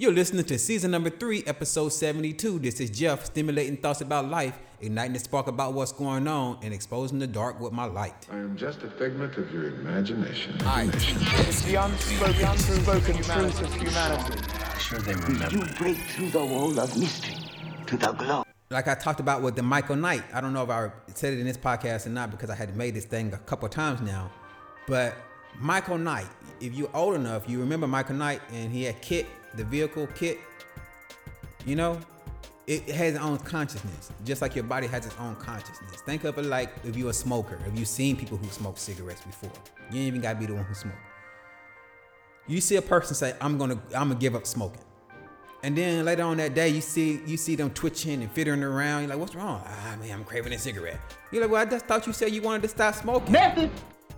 You're listening to season number three, episode 72. This is Jeff, stimulating thoughts about life, igniting the spark about what's going on, and exposing the dark with my light. I am just a figment of your imagination. All right. It's the unspoken, unspoken truth of humanity. Sure they remember. You break through the wall of mystery to the glow. Like I talked about with the Michael Knight. I don't know if I said it in this podcast or not because I had made this thing a couple of times now. But Michael Knight, if you're old enough, you remember Michael Knight and he had KITT, the vehicle KITT. You know, it has its own consciousness, just like your body has its own consciousness. Think of it like if you're a smoker, if you've seen people who smoke cigarettes before. You ain't even gotta be the one who smoke. You see a person say, I'm gonna I'm gonna give up smoking. And then later on that day, you see you see them twitching and fiddling around. You're like, what's wrong? Ah man, I'm craving a cigarette. You're like, well, I just thought you said you wanted to stop smoking. Method.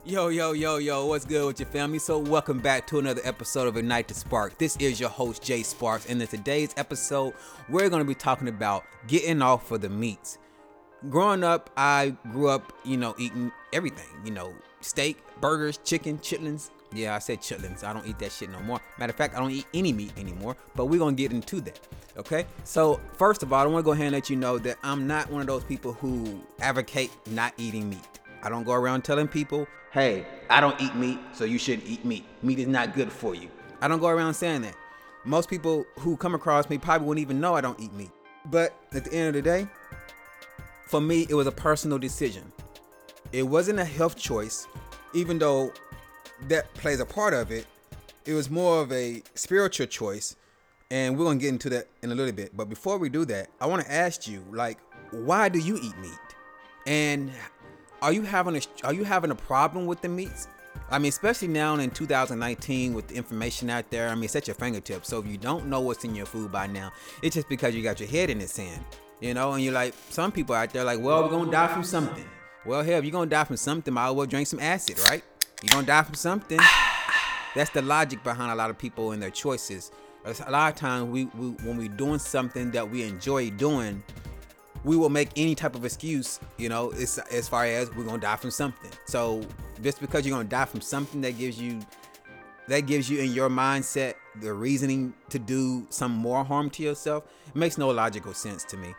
Yo, yo, yo, yo, what's good with your family? So, welcome back to another episode of Ignite the Spark. This is your host, Jay Sparks, and in today's episode, we're going to be talking about getting off of the meats. Growing up, I grew up, you know, eating everything, you know, steak, burgers, chicken, chitlins. Yeah, I said chitlins. I don't eat that shit no more. Matter of fact, I don't eat any meat anymore, but we're going to get into that. Okay. So, first of all, I want to go ahead and let you know that I'm not one of those people who advocate not eating meat. I don't go around telling people, hey, I don't eat meat, so you shouldn't eat meat. Meat is not good for you. I don't go around saying that. Most people who come across me probably wouldn't even know I don't eat meat. But at the end of the day, for me, it was a personal decision. It wasn't a health choice, even though that plays a part of it. It was more of a spiritual choice. And we're gonna get into that in a little bit. But before we do that, I wanna ask you, like, why do you eat meat? And are you having a are you having a problem with the meats? I mean, especially now in 2019 with the information out there. I mean, it's at your fingertips. So if you don't know what's in your food by now, it's just because you got your head in the sand, you know. And you're like, some people out there like, well, we're gonna die from something. Well, hell, if you're gonna die from something, might as well drink some acid, right? You're gonna die from something. That's the logic behind a lot of people and their choices. A lot of times, we, we when we're doing something that we enjoy doing, we will make any type of excuse, you know, it's, as far as we're gonna die from something. So just because you're gonna die from something that gives you that gives you in your mindset the reasoning to do some more harm to yourself, makes no logical sense to me.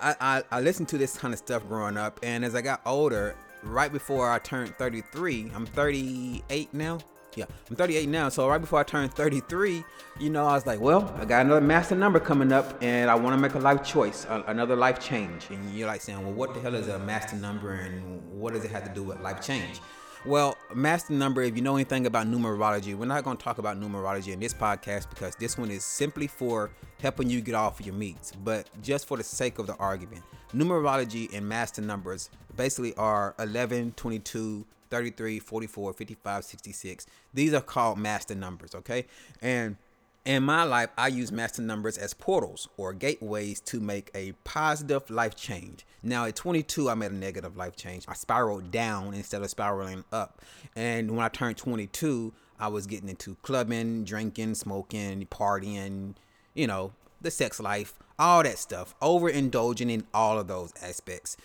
I, I, I listened to this kind of stuff growing up, and as I got older, right before I turned 33, I'm 38 now. Yeah, I'm 38 now. So right before I turned 33, you know, I was like, well, I got another master number coming up, and I want to make a life choice, a- another life change. And you're like saying, well, what the hell is a master number, and what does it have to do with life change? Well, master number, if you know anything about numerology, we're not going to talk about numerology in this podcast because this one is simply for helping you get off your meats. But just for the sake of the argument, numerology and master numbers basically are 11, 22, 33, 44, 55, 66. These are called master numbers, okay? And in my life, I use master numbers as portals or gateways to make a positive life change. Now, at 22, I made a negative life change. I spiraled down instead of spiraling up. And when I turned 22, I was getting into clubbing, drinking, smoking, partying, you know, the sex life, all that stuff, overindulging in all of those aspects.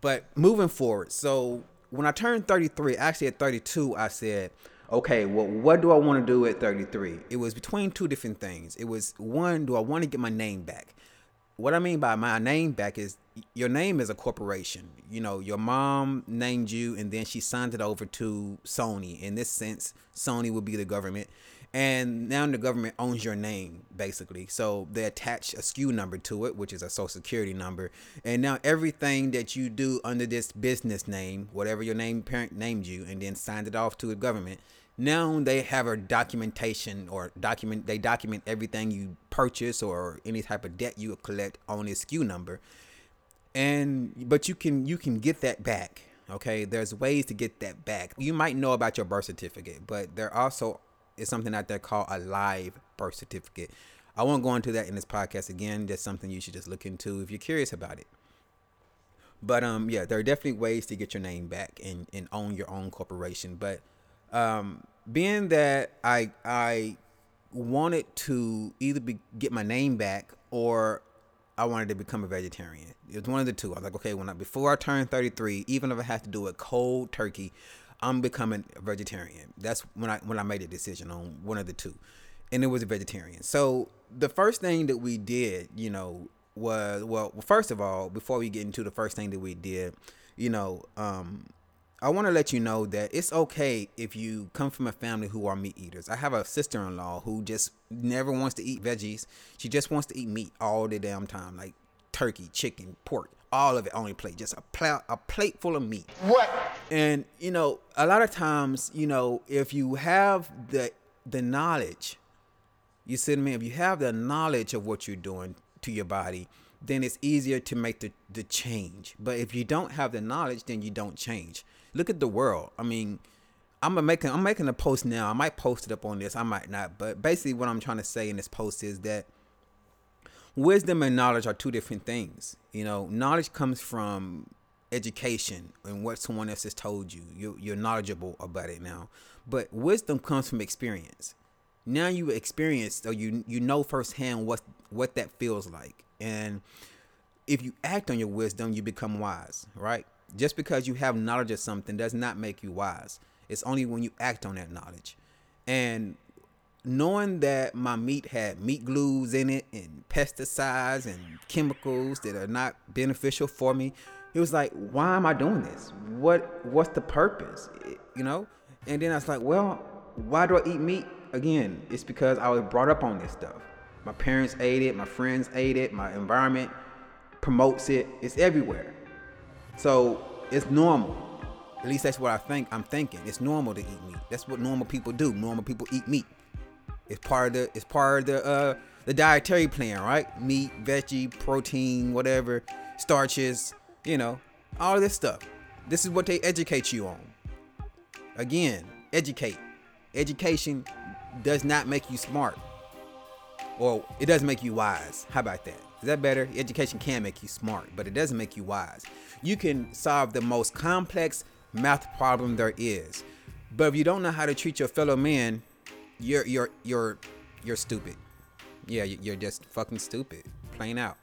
But moving forward, so when I turned 33, actually at 32, I said, okay, well, what do I want to do at 33? It was between two different things. It was one, do I want to get my name back? What I mean by my name back is your name is a corporation. You know, your mom named you and then she signed it over to Sony. In this sense, Sony would be the government. And now the government owns your name, basically. So they attach a SKU number to it, which is a social security number. And now everything that you do under this business name, whatever your name parent named you, and then signed it off to the government, now they have a documentation or document they document everything you purchase or any type of debt you collect on this SKU number. And but you can you can get that back. Okay, there's ways to get that back. You might know about your birth certificate, but there also is something out there called a live birth certificate. I won't go into that in this podcast again. That's something you should just look into if you're curious about it. But um, yeah, there are definitely ways to get your name back and, and own your own corporation. But um, being that I I wanted to either be, get my name back or I wanted to become a vegetarian. It was one of the two. I was like, okay, when I, before I turn 33, even if I have to do it cold turkey, I'm becoming a vegetarian. That's when I when I made a decision on one of the two, and it was a vegetarian. So the first thing that we did, you know, was well, first of all, before we get into the first thing that we did, you know, um, I want to let you know that it's okay if you come from a family who are meat eaters. I have a sister-in-law who just never wants to eat veggies. She just wants to eat meat all the damn time, like turkey, chicken, pork, all of it on a plate, just a plate, a plate full of meat. What? And you know, a lot of times, you know, if you have the the knowledge, you see what I mean. If you have the knowledge of what you're doing to your body, then it's easier to make the the change. But if you don't have the knowledge, then you don't change. Look at the world. I mean, I'm making I'm making a post now. I might post it up on this. I might not. But basically, what I'm trying to say in this post is that wisdom and knowledge are two different things. You know, knowledge comes from education and what someone else has told you. you you're knowledgeable about it now. But wisdom comes from experience. Now you experienced or you you know firsthand what what that feels like. And if you act on your wisdom, you become wise, right? Just because you have knowledge of something does not make you wise. It's only when you act on that knowledge. And knowing that my meat had meat glues in it and pesticides and chemicals that are not beneficial for me it was like why am i doing this? What what's the purpose? You know? And then i was like well why do i eat meat? Again it's because i was brought up on this stuff. My parents ate it my friends ate it my environment promotes it. It's everywhere so it's normal at least that's what i think i'm thinking it's normal to eat meat that's what normal people do normal people eat meat it's part of the it's part of the uh the dietary plan, right? Meat, veggie, protein, whatever, starches, you know, all this stuff. This is what they educate you on. Again, educate. Education does not make you smart. Or it doesn't make you wise. How about that? Is that better? Education can make you smart, but it doesn't make you wise. You can solve the most complex math problem there is. But if you don't know how to treat your fellow man, you're you're you're you're stupid. Yeah, you're just fucking stupid, plain out.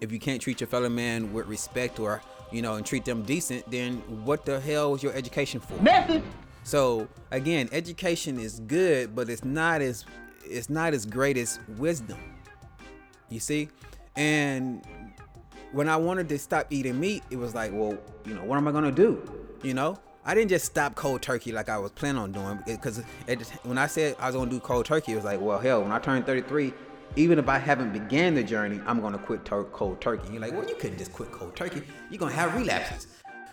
If you can't treat your fellow man with respect or you know and treat them decent, then what the hell is your education for? Method. So again, education is good, but it's not as it's not as great as wisdom. You see, and when I wanted to stop eating meat, it was like, well, you know, what am I gonna do? You know, I didn't just stop cold turkey like I was planning on doing because when I said I was gonna do cold turkey, it was like, well, hell, when I turn 33, even if I haven't began the journey, I'm gonna quit tur- cold turkey. You're like, well, you couldn't just quit cold turkey. You're gonna have relapses.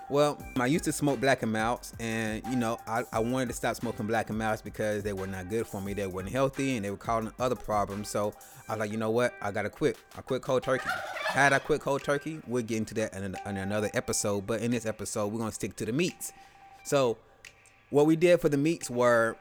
Well, I used to smoke Black and Milds, and you know, I, I wanted to stop smoking Black and Milds because they were not good for me. They weren't healthy, and they were causing other problems. So I was like, you know what? I gotta quit. I quit cold turkey. Had I quit cold turkey, we'll get into that in, in another episode. But in this episode, we're gonna stick to the meats. So what we did for the meats were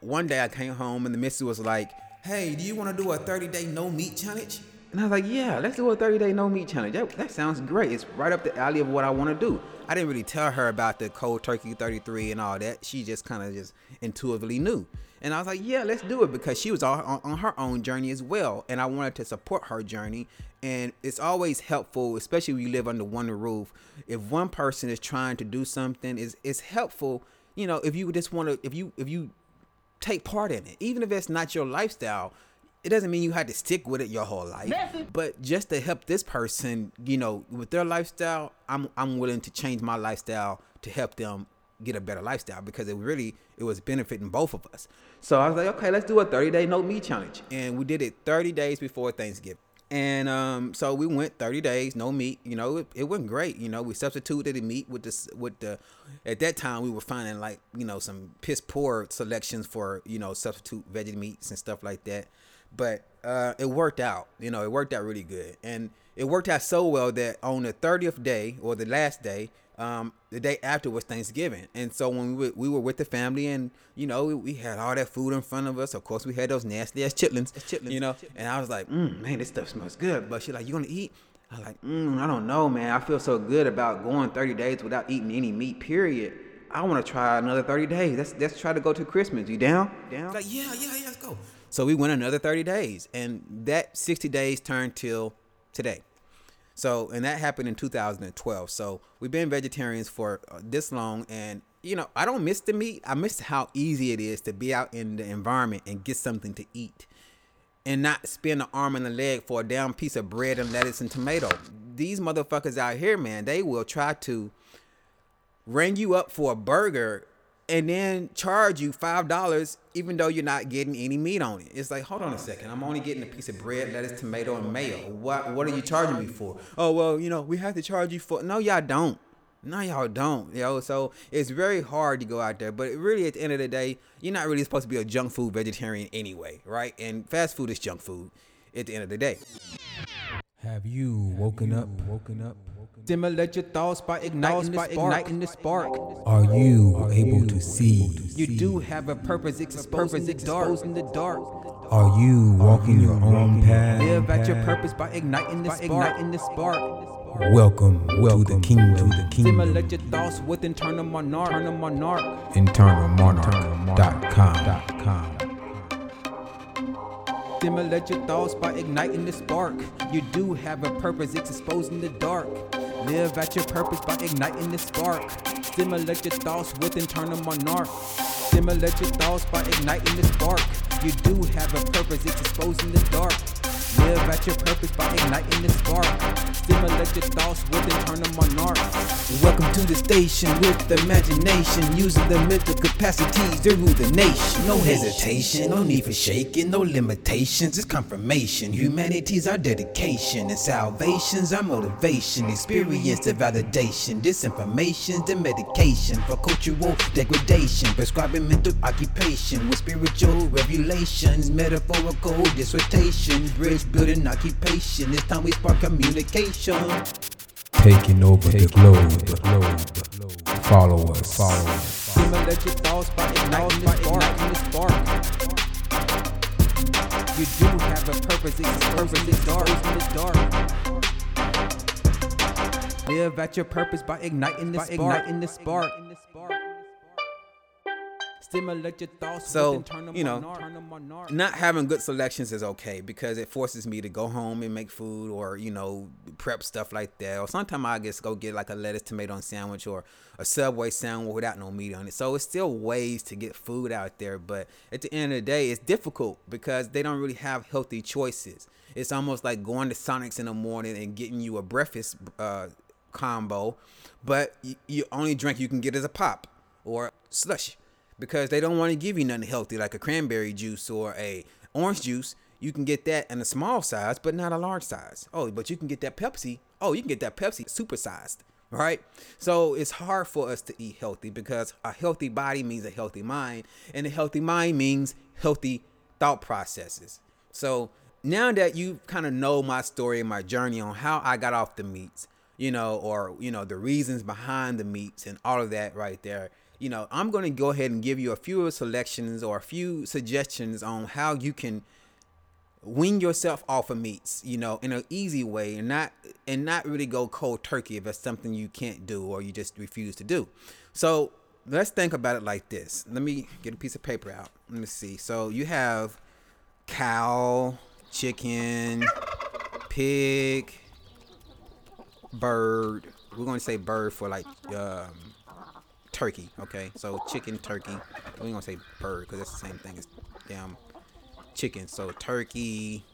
one day I came home and the missus was like, Hey, do you want to do a 30 day no meat challenge? And I was like, Yeah, let's do a 30 day no meat challenge. That, that sounds great. It's right up the alley of what I want to do. I didn't really tell her about the cold turkey 33 and all that. She just kind of just intuitively knew. And I was like, yeah, let's do it because she was on, on her own journey as well. And I wanted to support her journey. And it's always helpful, especially when you live under one roof. If one person is trying to do something, it's, it's helpful, you know, if you just want to, if you, if you take part in it, even if it's not your lifestyle, it doesn't mean you had to stick with it your whole life. But just to help this person, you know, with their lifestyle, I'm I'm willing to change my lifestyle to help them get a better lifestyle because it really it was benefiting both of us. So I was like, okay, let's do a 30 day no meat challenge, and we did it 30 days before Thanksgiving. And um, so we went 30 days, no meat. You know, it, it went great. You know, we substituted the meat with the with the. At that time, we were finding like you know some piss poor selections for you know substitute veggie meats and stuff like that. But uh, it worked out. You know, it worked out really good, and it worked out so well that on the 30th day or the last day, um, the day after was Thanksgiving, and so when we were, we were with the family, and you know we, we, had all that food in front of us. Of course, we had those nasty ass chitlins, chitlins you know. Chitlins. And I was like, mm, man, this stuff smells good. But she's like, you gonna eat? I was like, mm, I don't know, man. I feel so good about going 30 days without eating any meat. Period. I want to try another 30 days. Let's let's try to go to Christmas. You down? Down? Like yeah, yeah, yeah. Let's go. So we went another 30 days, and that 60 days turned till today. So, and that happened in 2012. So we've been vegetarians for uh, this long, and you know, I don't miss the meat. I miss how easy it is to be out in the environment and get something to eat. and not spend an arm and a leg for a damn piece of bread and lettuce and tomato. These motherfuckers out here, man, they will try to ring you up for a burger and then charge you five dollars even though you're not getting any meat on it. It's like, hold on a oh, second, I'm only getting a piece of bread, lettuce, tomato, and mayo. What what are you charging me for? Oh well, you know, we have to charge you for no y'all don't. No, y'all don't, yo. So it's very hard to go out there, but really, at the end of the day, you're not really supposed to be a junk food vegetarian anyway, right? And fast food is junk food at the end of the day. Have you woken up? Woken up? Stimulate your thoughts by igniting, the, spark. igniting the spark. Are you able to see? You do have a purpose, exposed in the dark. In the dark. Are you walking your own path? Live at your purpose by igniting the spark. Igniting the spark. Welcome, welcome to the kingdom. To the kingdom. Stimulate your thoughts with internal monarch. Internal monarch. InternalMonarch.com. Stimulate your thoughts by igniting the spark. You do have a purpose, it's exposed in the dark. Live at your purpose by igniting the spark. Stimulate your thoughts with internal monarch. Stimulate your thoughts by igniting the spark. You do have a purpose, it's exposed in the dark. Live at your purpose by igniting the spark. Stimulate your thoughts with internal monarch. Welcome to the station with imagination, using the mental capacities to rule the nation. No hesitation, no need for shaking, no limitations. It's confirmation. Humanity's our dedication, and salvation's our motivation. Experience the validation, disinformation, the medication for cultural degradation. Prescribing mental occupation with spiritual revelations, metaphorical dissertation, bridge building occupation. It's time we spark communication. Taking over the globe. Follow us. Follow us. Stimulate your thoughts by igniting the spark. You do have a purpose. It's a purpose. It's dark. It's dark. Live at your purpose by igniting the spark. Igniting the spark. Stimulate your thoughts. So you know, not having good selections is okay because it forces me to go home and make food or you know prep stuff like that. Or sometimes I just go get like a lettuce tomato sandwich or a Subway sandwich without no meat on it. So it's still ways to get food out there, but at the end of the day, it's difficult because they don't really have healthy choices. It's almost like going to Sonic's in the morning and getting you a breakfast uh, combo, but you, you only drink you can get is a pop or slush because they don't want to give you nothing healthy like a cranberry juice or a orange juice. You can get that in a small size, but not a large size. Oh, but you can get that Pepsi. Oh, you can get that Pepsi supersized, right? So it's hard for us to eat healthy because a healthy body means a healthy mind, and a healthy mind means healthy thought processes. So now that you kind of know my story and my journey on how I got off the meats, you know, or you know the reasons behind the meats and all of that right there you know, I'm going to go ahead and give you a few selections or a few suggestions on how you can wean yourself off of meats, you know, in an easy way and not and not really go cold turkey if that's something you can't do or you just refuse to do. So let's think about it like this. Let me get a piece of paper out. Let me see. So you have cow, chicken, pig, bird. We're going to say bird for like um, turkey. Okay, so chicken, turkey. We gonna say bird because that's the same thing as damn chicken. So turkey.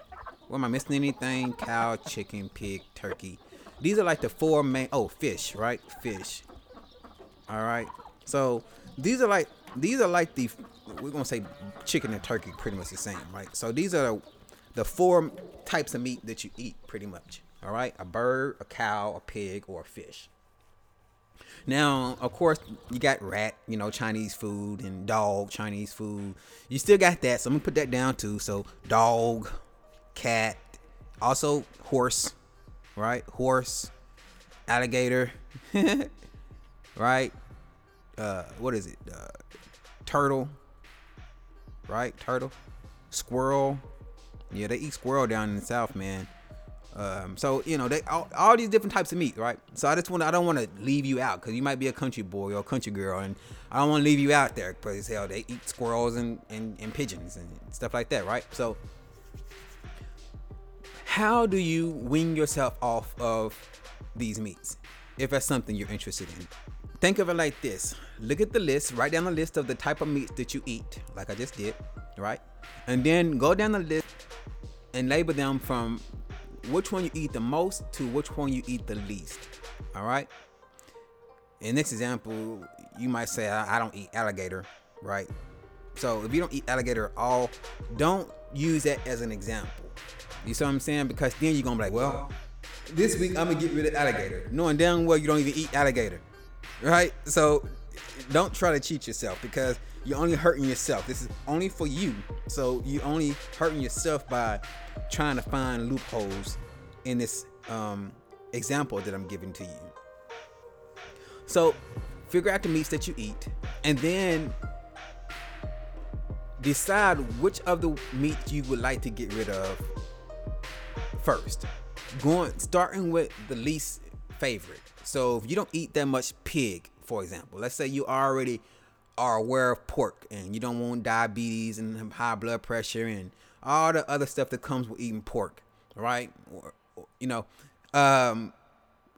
What am I missing? Anything? Cow, chicken, pig, turkey. These are like the four main. Oh, fish, right? Fish. All right. So these are like these are like the we're gonna say chicken and turkey pretty much the same, right? So these are the four types of meat that you eat pretty much. All right, a bird, a cow, a pig, or a fish. Now, of course, you got rat, you know, Chinese food and dog, Chinese food. You still got that, so I'm gonna put that down too. So dog, cat, also horse, right? Horse, alligator, right? Uh, what is it? Uh, turtle, right? Turtle, squirrel. Yeah, they eat squirrel down in the south, man. Um, so you know they all, all, these different types of meat, right? So I just want I don't want to leave you out because you might be a country boy or a country girl, and I don't want to leave you out there because hell they eat squirrels and, and, and pigeons and stuff like that, right? So how do you wing yourself off of these meats if that's something you're interested in? Think of it like this: look at the list, write down the list of the type of meats that you eat, like I just did, right? And then go down the list and label them from which one you eat the most to which one you eat the least. All right. In this example, you might say, I, don't eat alligator, right? So if you don't eat alligator at all, don't use that as an example. You see what I'm saying? Because then you're gonna be like, well, this week I'm gonna get rid of alligator, knowing damn well you don't even eat alligator, right? So don't try to cheat yourself because you're only hurting yourself. This is only for you. So you're only hurting yourself by trying to find loopholes in this um, example that I'm giving to you. So figure out the meats that you eat and then decide which of the meats you would like to get rid of first. Going starting with the least favorite. So if you don't eat that much pig, for example, let's say you already are aware of pork and you don't want diabetes and high blood pressure and all the other stuff that comes with eating pork, right? Or, or, you know, um,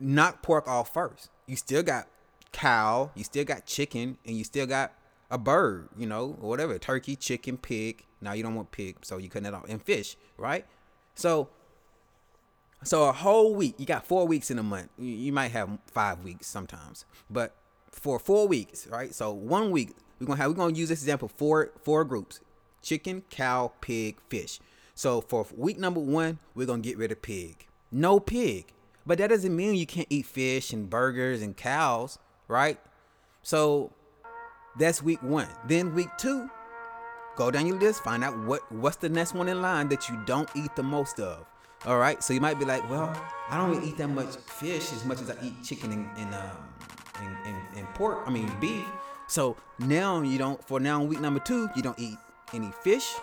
knock pork off first. You still got cow, you still got chicken, and you still got a bird, you know, or whatever, turkey, chicken, pig. Now you don't want pig, so you cutting it off, and fish, right? So, so a whole week, you got four weeks in a month. You, you might have five weeks sometimes, but for four weeks, right? So one week we're gonna have we're gonna use this example four four groups: chicken, cow, pig, fish. So for week number one, we're gonna get rid of pig. No pig. But that doesn't mean you can't eat fish and burgers and cows, right? So that's week one. Then week two, go down your list, find out what what's the next one in line that you don't eat the most of. All right. So you might be like, well, I don't really eat that much fish as much as I eat chicken and, and um and, and, and pork. I mean beef. So now you don't. For now, week number two, you don't eat any fish.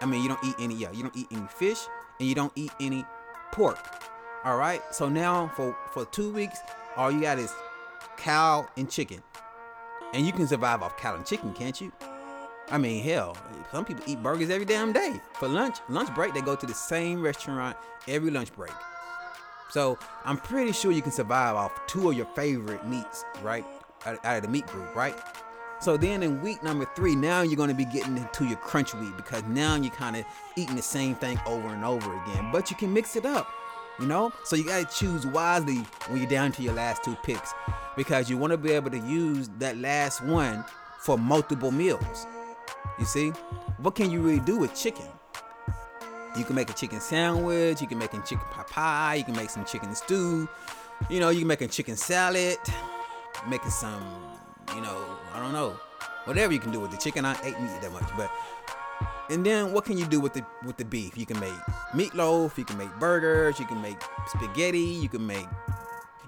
I mean, you don't eat any. Yeah, you don't eat any fish, and you don't eat any pork. All right. So now for for two weeks, all you got is cow and chicken, and you can survive off cow and chicken, can't you? I mean, hell, some people eat burgers every damn day. For lunch, lunch break, they go to the same restaurant every lunch break. So I'm pretty sure you can survive off two of your favorite meats, right? Out, of the meat group, right? So then in week number three, now you're gonna be getting into your crunch week because now you're kind of eating the same thing over and over again. But you can mix it up, you know? So you gotta choose wisely when you're down to your last two picks because you wanna be able to use that last one for multiple meals. You see? What can you really do with chicken? You can make a chicken sandwich, you can make a chicken pot pie, you can make some chicken stew, you know, you can make a chicken salad, making some, you know, I don't know, whatever you can do with the chicken. I ain't meat that much, but and then what can you do with the with the beef? You can make meatloaf, you can make burgers, you can make spaghetti, you can make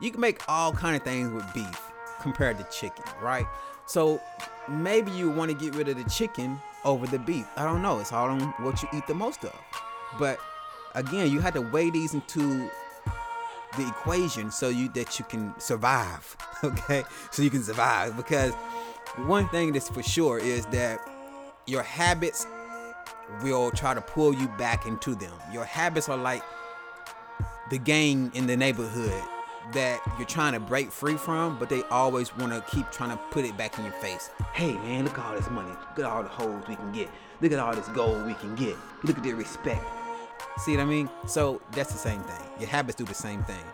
you can make all kind of things with beef compared to chicken, right? So maybe you want to get rid of the chicken over the beef. I don't know. It's all on what you eat the most of. But again, you have to weigh these into the equation so you that you can survive. Okay, so you can survive because one thing that's for sure is that your habits will try to pull you back into them. Your habits are like the gang in the neighborhood that you're trying to break free from, but they always want to keep trying to put it back in your face. Hey man, look at all this money. Look at all the hoes we can get. Look at all this gold we can get. Look at the respect. See what I mean? So that's the same thing. Your habits do the same thing.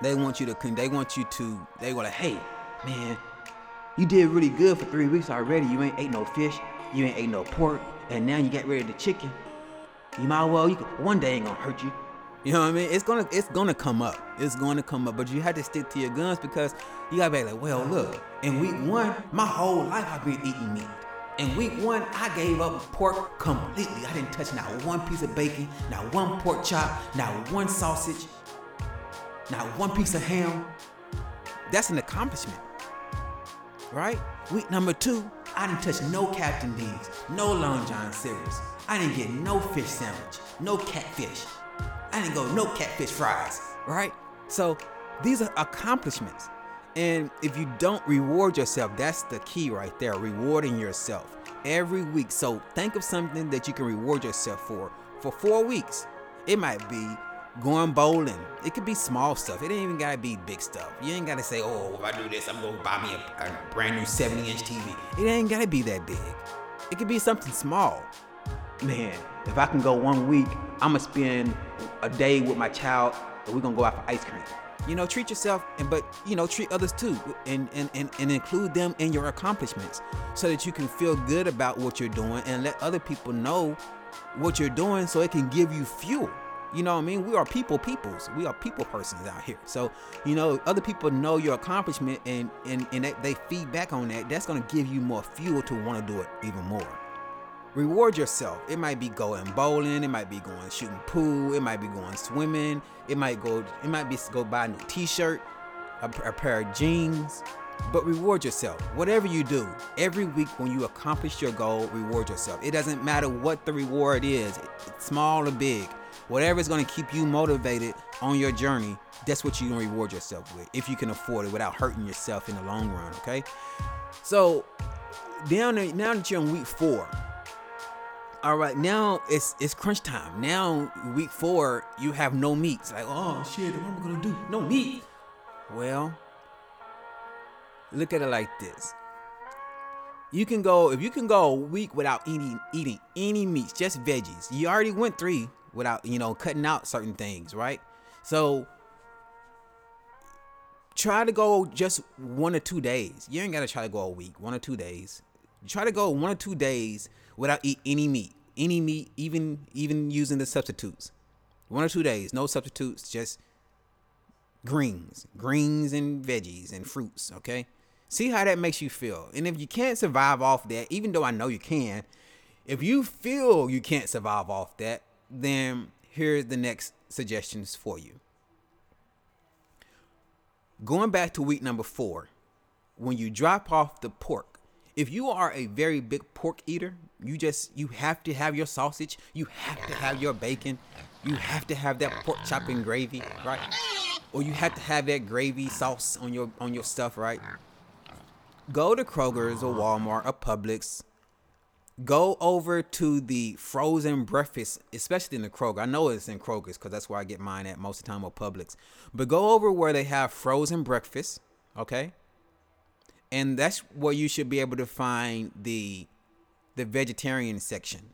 They want you to they want you to they want to. hey, man, you did really good for three weeks already. You ain't ate no fish, you ain't ate no pork, and now you got rid of the chicken. You might well you could, one day ain't gonna hurt you. You know what I mean? It's gonna it's gonna come up. It's gonna come up, but you have to stick to your guns because you gotta be like, well, look, in week one, my whole life I've been eating meat. In week one, I gave up pork completely. I didn't touch not one piece of bacon, not one pork chop, not one sausage, not one piece of ham. That's an accomplishment, right? Week number two, I didn't touch no Captain D's, no Long John Silver's. I didn't get no fish sandwich, no catfish. I didn't go no catfish fries, right? So these are accomplishments. And if you don't reward yourself, that's the key right there, rewarding yourself every week. So think of something that you can reward yourself for for four weeks. It might be going bowling. It could be small stuff. It ain't even gotta be big stuff. You ain't gotta say, oh, if I do this, I'm gonna buy me a, a brand new 70 inch TV. It ain't gotta be that big. It could be something small. Man, if I can go one week, I'm gonna spend a day with my child, and we're gonna go out for ice cream. You know, treat yourself, and but you know, treat others too, and and and, and include them in your accomplishments, so that you can feel good about what you're doing, and let other people know what you're doing, so it can give you fuel. You know what I mean? We are people peoples. We are people persons out here. So, you know, other people know your accomplishment and and, and they, they feedback on that. That's gonna give you more fuel to want to do it even more. Reward yourself. It might be going bowling, it might be going shooting pool, it might be going swimming, it might go it might be go buy a new t-shirt, a, a pair of jeans, but reward yourself. Whatever you do, every week when you accomplish your goal, reward yourself. It doesn't matter what the reward is, small or big. Whatever is going to keep you motivated on your journey, that's what you're going to reward yourself with if you can afford it without hurting yourself in the long run, okay? So, down there, now that you're in week 4, all right, now it's it's crunch time. Now week 4, you have no meats. Like, oh, oh shit, what am I to do? No meat. Well, look at it like this. You can go if you can go a week without eating eating any meats, just veggies. You already went three without you know cutting out certain things, right? So try to go just one or two days. You ain't gotta try to go a week, one or two days. Try to go one or two days without eat any meat, any meat, even even using the substitutes. One or two days, no substitutes, just greens, greens and veggies and fruits. Okay. See how that makes you feel. And if you can't survive off that, even though I know you can, if you feel you can't survive off that, then here's the next suggestions for you. Going back to week number four, when you drop off the pork, if you are a very big pork eater, you just you have to have your sausage, you have to have your bacon, you have to have that pork chop and gravy, right? Or you have to have that gravy sauce on your on your stuff, right? go to Kroger's or Walmart or Publix. Go over to the frozen breakfast, especially in the Kroger. I know it's in Kroger's because that's where I get mine at most of the time or Publix. But go over where they have frozen breakfast, okay? And that's where you should be able to find the the vegetarian section.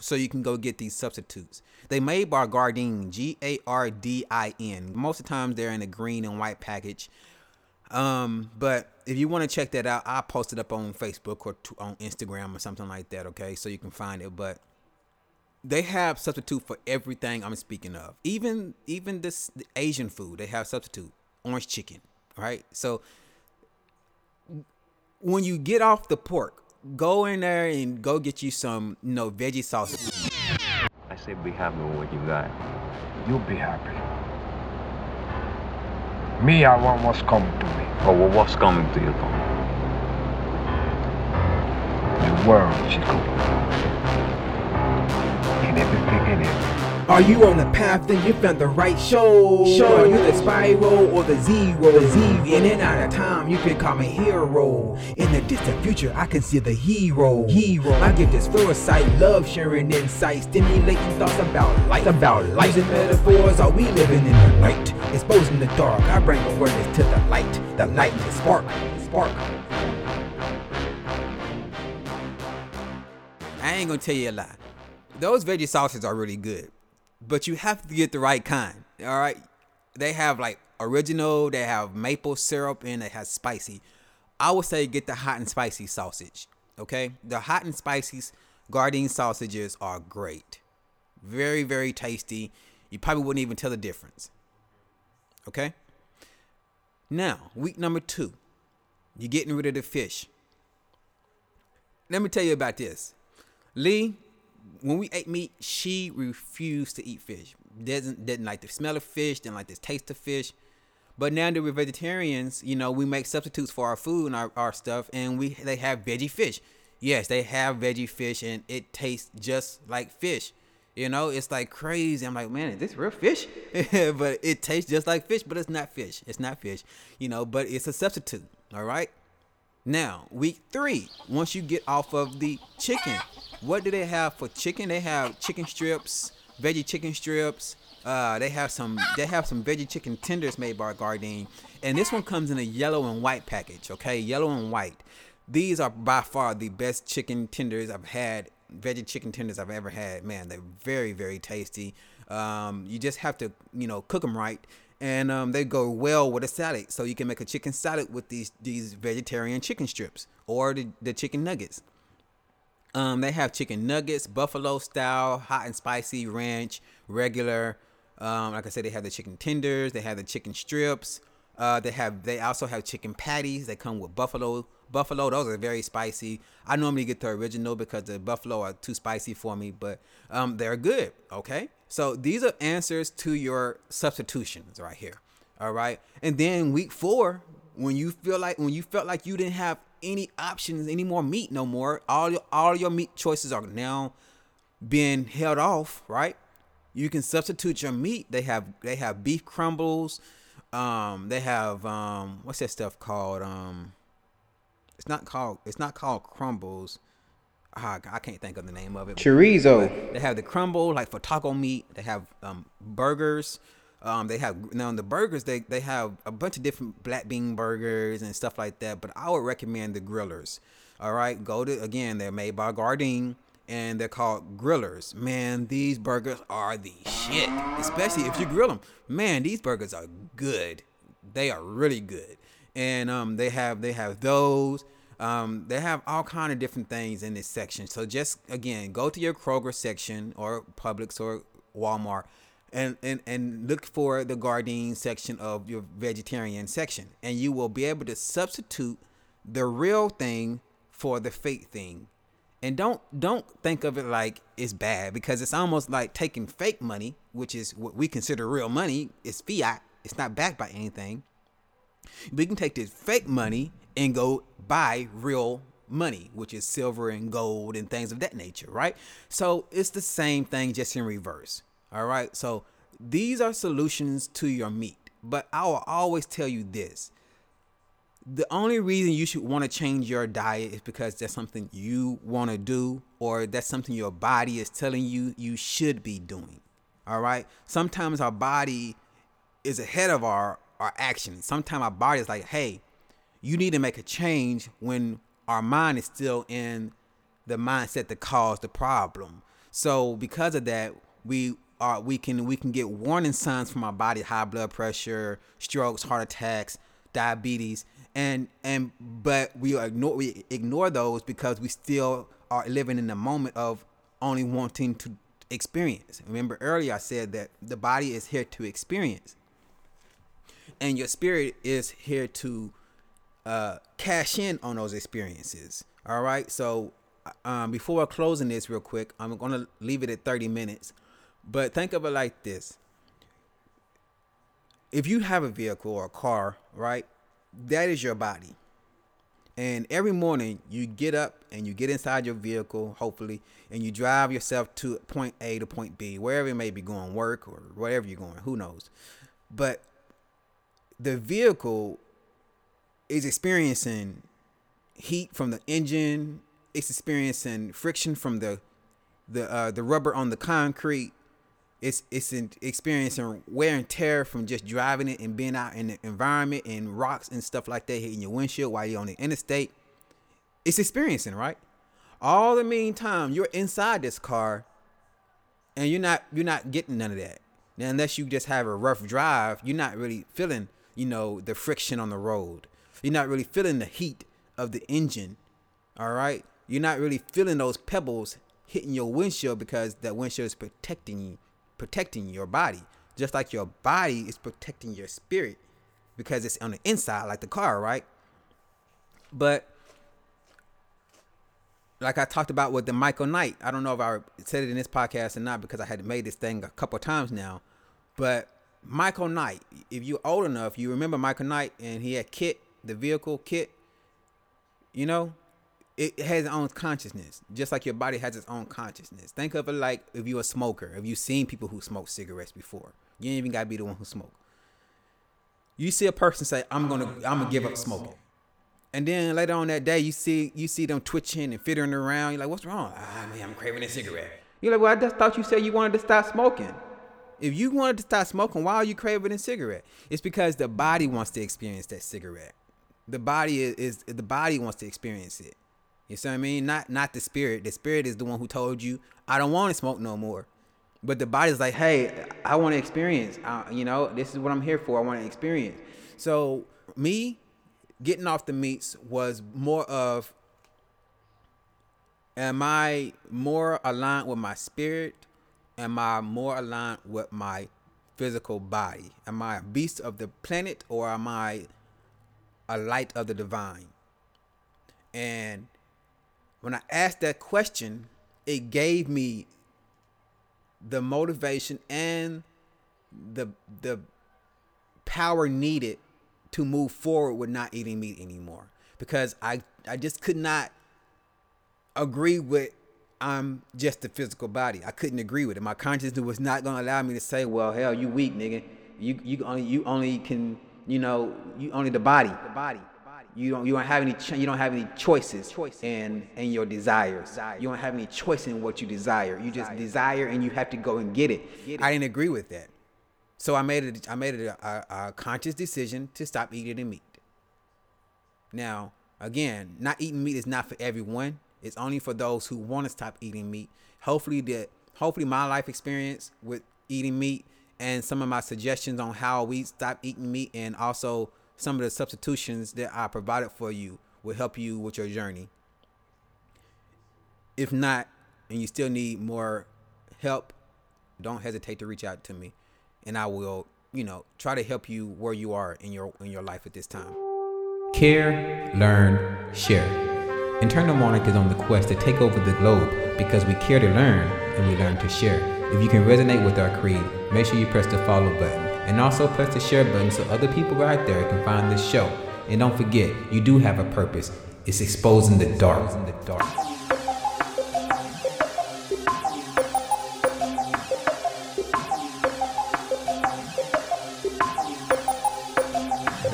So you can go get these substitutes. They made by Gardein, G A R D I N. Most of the times they're in a green and white package. Um, but if you want to check that out, I'll post it up on Facebook or on Instagram or something like that. Okay, so you can find it. But they have substitute for everything I'm speaking of. Even even this Asian food, they have substitute orange chicken. Right. So when you get off the pork, go in there and go get you some you know veggie sausage. I say be happy with what you got. You'll be happy. Me, I want what's coming to me. Oh, well, what's coming to you, Tom? The world, Chico. And everything in it. Are you on the path? Then you found the right show. Show Are you the spiral or the zero? The Z in and out of time, you can call me hero. In the distant future, I can see the hero. Hero. I give this foresight, love sharing insight, stimulating thoughts about life. About life and metaphors. Are we living in the light? Exposing the dark. I bring awareness to the light. The light, is spark, spark. I ain't gonna tell you a lie. Those veggie sauces are really good, but you have to get the right kind. All right, they have like original, they have maple syrup, and they have spicy. I would say get the hot and spicy sausage. Okay, the hot and spicy Gardein sausages are great, very very tasty. You probably wouldn't even tell the difference. Okay. Now week number two, you're getting rid of the fish. Let me tell you about this. Lee, when we ate meat, she refused to eat fish. Doesn't didn't like the smell of fish, didn't like the taste of fish. But now that we're vegetarians, you know, we make substitutes for our food and our, our stuff, and we they have veggie fish. Yes, they have veggie fish, and it tastes just like fish. You know, it's like crazy. I'm like, man, is this real fish? but it tastes just like fish, but it's not fish. It's not fish. You know, but it's a substitute. All right. Now, week three, once you get off of the chicken, what do they have for chicken? They have chicken strips, veggie chicken strips. Uh, they have some. They have some veggie chicken tenders made by Gardein, and this one comes in a yellow and white package. Okay, yellow and white. These are by far the best chicken tenders I've had veggie chicken tenders I've ever had. Man, they're very very tasty. Um, you just have to you know cook them right, and um, they go well with a salad. So you can make a chicken salad with these these vegetarian chicken strips or the, the chicken nuggets. Um, they have chicken nuggets, buffalo style, hot and spicy, ranch, regular. Um, like I said, they have the chicken tenders. They have the chicken strips. Uh, they have. They also have chicken patties. They come with buffalo. Buffalo. Those are very spicy. I normally get the original because the buffalo are too spicy for me, but um, they're good. Okay. So these are answers to your substitutions right here. All right. And then week four, when you feel like when you felt like you didn't have any options, any more meat no more, all your all your meat choices are now being held off, right? You can substitute your meat. They have they have beef crumbles. Um, they have um, what's that stuff called? Um, it's not called it's not called crumbles. Ah, I can't think of the name of it. Chorizo. They have the crumble like for taco meat. They have um, burgers. Um, they have now in the burgers. They they have a bunch of different black bean burgers and stuff like that. But I would recommend the grillers. All right, go to again. They're made by Gardein and they're called grillers. Man, these burgers are the shit. Especially if you grill them. Man, these burgers are good. They are really good. And um, they have they have those. Um, they have all kind of different things in this section. So just again, go to your Kroger section or Publix or Walmart and, and, and look for the Gardein section of your vegetarian section. And you will be able to substitute the real thing for the fake thing. And don't don't think of it like it's bad because it's almost like taking fake money, which is what we consider real money, it's fiat. It's not backed by anything. We can take this fake money and go buy real money, which is silver and gold and things of that nature, right? So it's the same thing, just in reverse. All right. So these are solutions to your meat. But I will always tell you this the only reason you should want to change your diet is because that's something you want to do or that's something your body is telling you you should be doing. All right. Sometimes our body is ahead of our, our actions. Sometimes our body is like, hey, you need to make a change when our mind is still in the mindset that caused the problem. So because of that, we are we can we can get warning signs from our body, high blood pressure, strokes, heart attacks, diabetes, and and but we ignore we ignore those because we still are living in the moment of only wanting to experience. Remember earlier I said that the body is here to experience, and your spirit is here to uh, cash in on those experiences. All right. So um, before closing this real quick, I'm gonna leave it at 30 minutes. But think of it like this: if you have a vehicle or a car, right, that is your body. And every morning you get up and you get inside your vehicle, hopefully, and you drive yourself to point A to point B, wherever it may be going, work or wherever you're going, who knows. But the vehicle is experiencing heat from the engine, it's experiencing friction from the the uh, the rubber on the concrete, it's it's in experiencing wear and tear from just driving it and being out in the environment and rocks and stuff like that hitting your windshield while you're on the interstate. It's experiencing, right? All the meantime, you're inside this car and you're not you're not getting none of that. Now, unless you just have a rough drive, you're not really feeling, you know, the friction on the road. You're not really feeling the heat of the engine. All right? You're not really feeling those pebbles hitting your windshield because that windshield is protecting you protecting your body, just like your body is protecting your spirit because it's on the inside, like the car, right? But like I talked about with the Michael Knight, I don't know if I said it in this podcast or not because I had made this thing a couple times now. But Michael Knight, if you're old enough, you remember Michael Knight and he had KITT, the vehicle KITT, You know, it has its own consciousness, just like your body has its own consciousness. Think of it like if you're a smoker, if you've seen people who smoke cigarettes before, you ain't even gotta be the one who smoke. You see a person say, "I'm gonna, I'm gonna give up smoking," and then later on that day, you see, you see them twitching and fiddling around. You're like, "What's wrong?" Ah, man, I'm craving a cigarette. You're like, "Well, I just thought you said you wanted to stop smoking." If you wanted to stop smoking, why are you craving a cigarette? It's because the body wants to experience that cigarette. The body is, is the body wants to experience it. You see what I mean? Not not the spirit. The spirit is the one who told you, I don't want to smoke no more. But the body's like, hey, I want to experience. Uh, you know, this is what I'm here for. I want to experience. So me getting off the meats was more of am I more aligned with my spirit? Am I more aligned with my physical body? Am I a beast of the planet or am I a light of the divine? And when I asked that question, it gave me the motivation and the the power needed to move forward with not eating meat anymore because I I just could not agree with I'm just a physical body. I couldn't agree with it. My consciousness was not gonna allow me to say, "Well, hell, you weak, nigga. You you only you only can you know you only the body, the body. You don't you don't have any ch- you don't have any choices in in your desires. You don't have any choice in what you desire. You just desire and you have to go and get it. I didn't agree with that, so I made it I made it a, a, a conscious decision to stop eating the meat. Now, again, not eating meat is not for everyone. It's only for those who want to stop eating meat. Hopefully that hopefully my life experience with eating meat and some of my suggestions on how we stop eating meat and also some of the substitutions that I provided for you will help you with your journey. If not, and you still need more help, don't hesitate to reach out to me and I will, you know, try to help you where you are in your in your life at this time. Care, learn, share. Internal Monarch is on the quest to take over the globe because we care to learn and we learn to share. If you can resonate with our creed, make sure you press the follow button and also press the share button so other people out there can find this show. And don't forget, you do have a purpose. It's exposing the dark.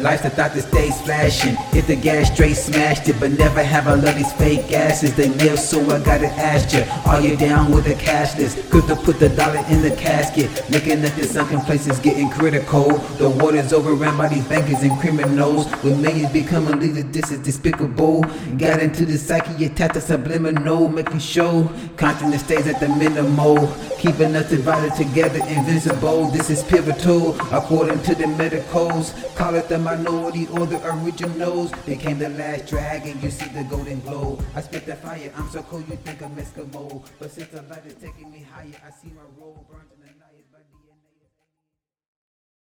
Life's the thought that stays flashing. Hit the gas straight, smashed it, but never have I love these fake asses. They live, so I gotta ask you, are you down with the cashless? Could to put the dollar in the casket? Looking at the sunken places getting critical. The water's overrun by these bankers and criminals. With millions becoming leaders, this is despicable. Got into the psyche, tap the subliminal, making sure continent stays at the minimal. Keeping us divided together, invincible. This is pivotal, according to the medicals. Call it the minority or the other originals. Became the last dragon, you see the golden glow. I spit the fire, I'm so cool, you think I'm Eskimo. But since the light is taking me higher, I see my role.